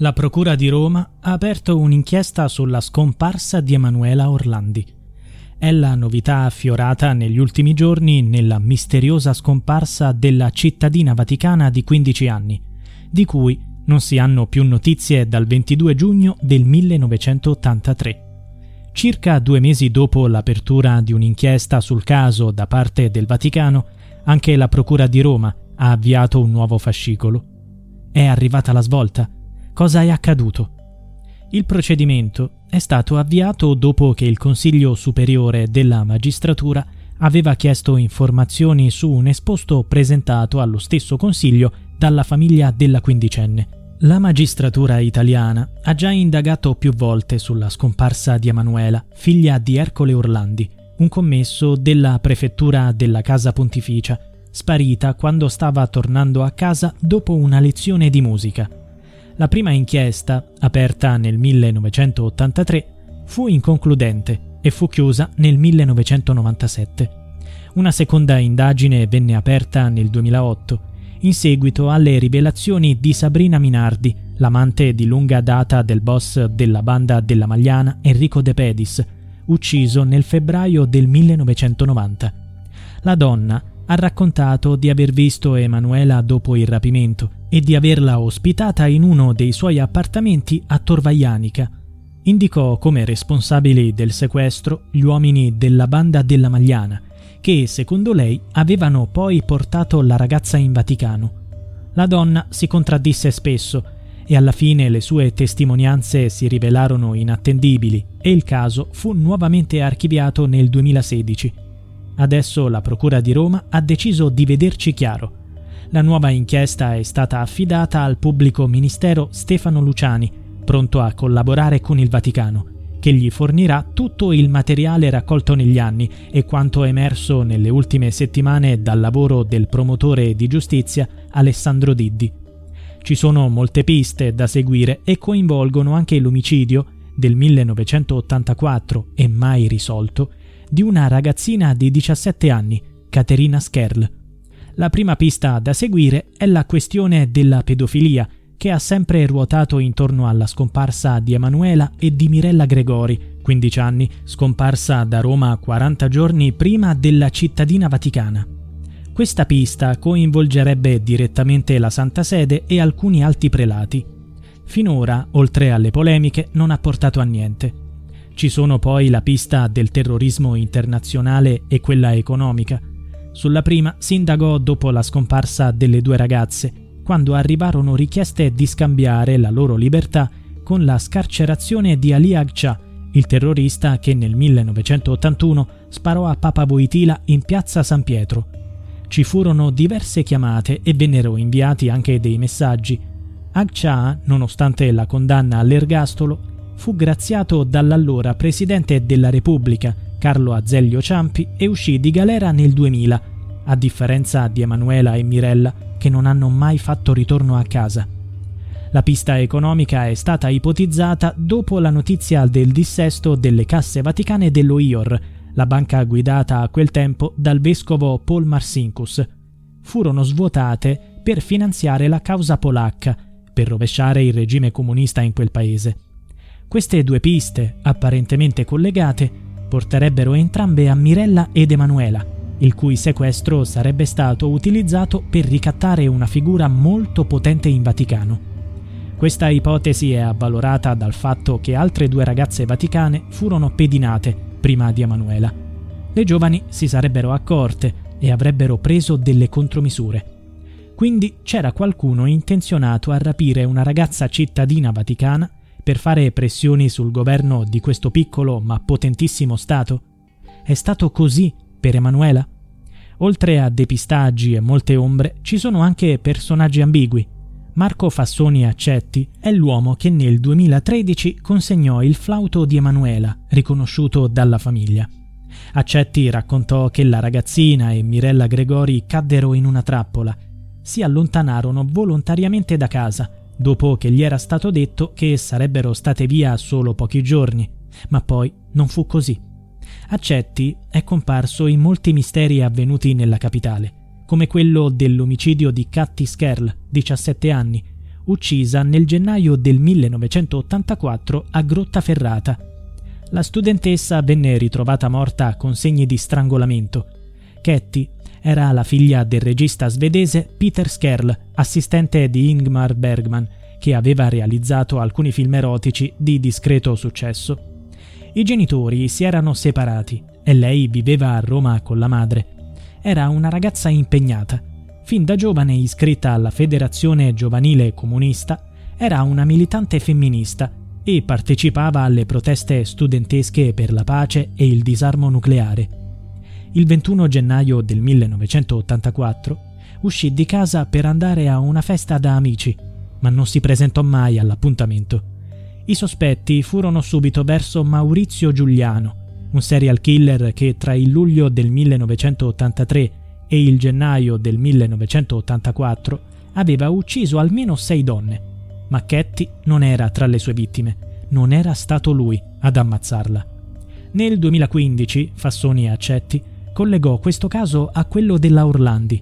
La Procura di Roma ha aperto un'inchiesta sulla scomparsa di Emanuela Orlandi. È la novità affiorata negli ultimi giorni nella misteriosa scomparsa della cittadina vaticana di 15 anni, di cui non si hanno più notizie dal 22 giugno del 1983. Circa due mesi dopo l'apertura di un'inchiesta sul caso da parte del Vaticano, anche la Procura di Roma ha avviato un nuovo fascicolo. È arrivata la svolta Cosa è accaduto? Il procedimento è stato avviato dopo che il Consiglio Superiore della Magistratura aveva chiesto informazioni su un esposto presentato allo stesso Consiglio dalla famiglia della quindicenne. La magistratura italiana ha già indagato più volte sulla scomparsa di Emanuela, figlia di Ercole Orlandi, un commesso della prefettura della Casa Pontificia, sparita quando stava tornando a casa dopo una lezione di musica. La prima inchiesta, aperta nel 1983, fu inconcludente e fu chiusa nel 1997. Una seconda indagine venne aperta nel 2008, in seguito alle rivelazioni di Sabrina Minardi, l'amante di lunga data del boss della banda della Magliana Enrico De Pedis, ucciso nel febbraio del 1990. La donna ha raccontato di aver visto Emanuela dopo il rapimento e di averla ospitata in uno dei suoi appartamenti a Torvaianica. Indicò come responsabili del sequestro gli uomini della banda della Magliana, che, secondo lei, avevano poi portato la ragazza in Vaticano. La donna si contraddisse spesso e alla fine le sue testimonianze si rivelarono inattendibili e il caso fu nuovamente archiviato nel 2016. Adesso la Procura di Roma ha deciso di vederci chiaro la nuova inchiesta è stata affidata al pubblico ministero Stefano Luciani, pronto a collaborare con il Vaticano, che gli fornirà tutto il materiale raccolto negli anni e quanto emerso nelle ultime settimane dal lavoro del promotore di giustizia Alessandro Diddi. Ci sono molte piste da seguire e coinvolgono anche l'omicidio del 1984 e mai risolto di una ragazzina di 17 anni, Caterina Skerl, la prima pista da seguire è la questione della pedofilia, che ha sempre ruotato intorno alla scomparsa di Emanuela e di Mirella Gregori, 15 anni, scomparsa da Roma 40 giorni prima della cittadina vaticana. Questa pista coinvolgerebbe direttamente la Santa Sede e alcuni alti prelati. Finora, oltre alle polemiche, non ha portato a niente. Ci sono poi la pista del terrorismo internazionale e quella economica, sulla prima si indagò dopo la scomparsa delle due ragazze, quando arrivarono richieste di scambiare la loro libertà con la scarcerazione di Ali Agca, il terrorista che nel 1981 sparò a Papa Voitila in piazza San Pietro. Ci furono diverse chiamate e vennero inviati anche dei messaggi. Agca, nonostante la condanna all'ergastolo, fu graziato dall'allora presidente della Repubblica, Carlo Azeglio Ciampi e uscì di galera nel 2000, a differenza di Emanuela e Mirella che non hanno mai fatto ritorno a casa. La pista economica è stata ipotizzata dopo la notizia del dissesto delle casse vaticane dello IOR, la banca guidata a quel tempo dal vescovo Paul Marsinkus. Furono svuotate per finanziare la causa polacca, per rovesciare il regime comunista in quel paese. Queste due piste, apparentemente collegate, porterebbero entrambe a Mirella ed Emanuela, il cui sequestro sarebbe stato utilizzato per ricattare una figura molto potente in Vaticano. Questa ipotesi è avvalorata dal fatto che altre due ragazze vaticane furono pedinate prima di Emanuela. Le giovani si sarebbero accorte e avrebbero preso delle contromisure. Quindi c'era qualcuno intenzionato a rapire una ragazza cittadina vaticana per fare pressioni sul governo di questo piccolo ma potentissimo Stato? È stato così per Emanuela? Oltre a depistaggi e molte ombre, ci sono anche personaggi ambigui. Marco Fassoni Accetti è l'uomo che nel 2013 consegnò il flauto di Emanuela, riconosciuto dalla famiglia. Accetti raccontò che la ragazzina e Mirella Gregori caddero in una trappola. Si allontanarono volontariamente da casa, dopo che gli era stato detto che sarebbero state via solo pochi giorni, ma poi non fu così. Accetti è comparso in molti misteri avvenuti nella capitale come quello dell'omicidio di Cathy Skerl, 17 anni, uccisa nel gennaio del 1984 a Grottaferrata. La studentessa venne ritrovata morta con segni di strangolamento. Katy era la figlia del regista svedese Peter Skerl, assistente di Ingmar Bergman, che aveva realizzato alcuni film erotici di discreto successo. I genitori si erano separati e lei viveva a Roma con la madre era una ragazza impegnata. Fin da giovane iscritta alla Federazione Giovanile Comunista, era una militante femminista e partecipava alle proteste studentesche per la pace e il disarmo nucleare. Il 21 gennaio del 1984 uscì di casa per andare a una festa da amici, ma non si presentò mai all'appuntamento. I sospetti furono subito verso Maurizio Giuliano, un serial killer che tra il luglio del 1983 e il gennaio del 1984 aveva ucciso almeno sei donne. Ma Ketty non era tra le sue vittime, non era stato lui ad ammazzarla. Nel 2015 Fassoni Accetti collegò questo caso a quello della Orlandi.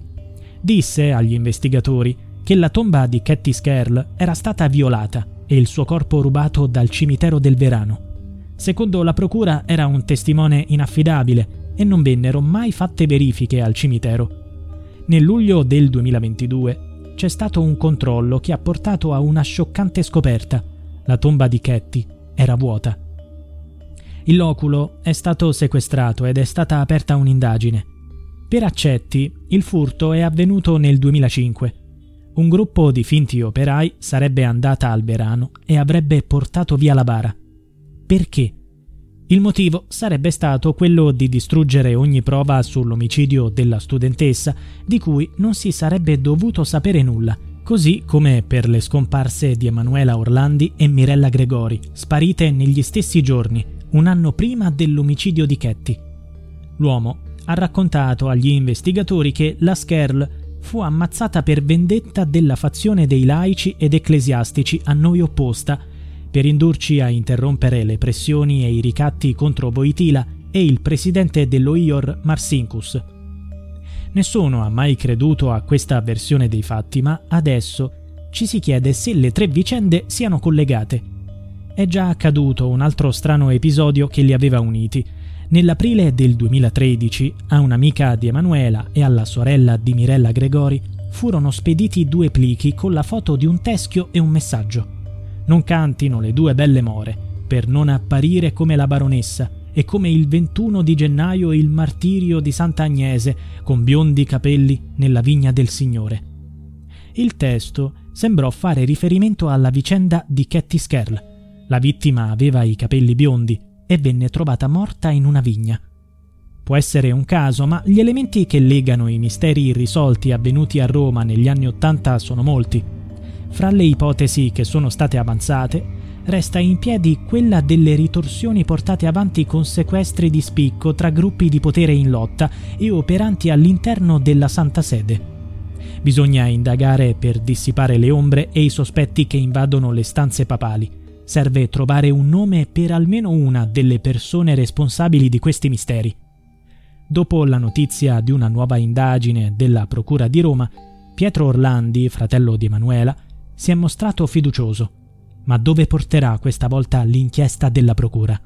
Disse agli investigatori che la tomba di Ketty Skerl era stata violata e il suo corpo rubato dal cimitero del Verano. Secondo la procura era un testimone inaffidabile e non vennero mai fatte verifiche al cimitero. Nel luglio del 2022 c'è stato un controllo che ha portato a una scioccante scoperta. La tomba di Ketty era vuota. Il loculo è stato sequestrato ed è stata aperta un'indagine. Per accetti, il furto è avvenuto nel 2005. Un gruppo di finti operai sarebbe andata al Verano e avrebbe portato via la bara perché. Il motivo sarebbe stato quello di distruggere ogni prova sull'omicidio della studentessa, di cui non si sarebbe dovuto sapere nulla, così come per le scomparse di Emanuela Orlandi e Mirella Gregori, sparite negli stessi giorni, un anno prima dell'omicidio di Ketty. L'uomo ha raccontato agli investigatori che la Skerl fu ammazzata per vendetta della fazione dei laici ed ecclesiastici a noi opposta per indurci a interrompere le pressioni e i ricatti contro Boitila e il presidente dell'OIOR Marsinkus. Nessuno ha mai creduto a questa versione dei fatti, ma adesso ci si chiede se le tre vicende siano collegate. È già accaduto un altro strano episodio che li aveva uniti. Nell'aprile del 2013 a un'amica di Emanuela e alla sorella di Mirella Gregori furono spediti due plichi con la foto di un teschio e un messaggio non cantino le due belle more, per non apparire come la baronessa e come il 21 di gennaio il martirio di Sant'Agnese con biondi capelli nella vigna del Signore. Il testo sembrò fare riferimento alla vicenda di Cathy Skerl. La vittima aveva i capelli biondi e venne trovata morta in una vigna. Può essere un caso, ma gli elementi che legano i misteri irrisolti avvenuti a Roma negli anni Ottanta sono molti. Fra le ipotesi che sono state avanzate, resta in piedi quella delle ritorsioni portate avanti con sequestri di spicco tra gruppi di potere in lotta e operanti all'interno della Santa Sede. Bisogna indagare per dissipare le ombre e i sospetti che invadono le stanze papali. Serve trovare un nome per almeno una delle persone responsabili di questi misteri. Dopo la notizia di una nuova indagine della Procura di Roma, Pietro Orlandi, fratello di Emanuela, si è mostrato fiducioso. Ma dove porterà questa volta l'inchiesta della Procura?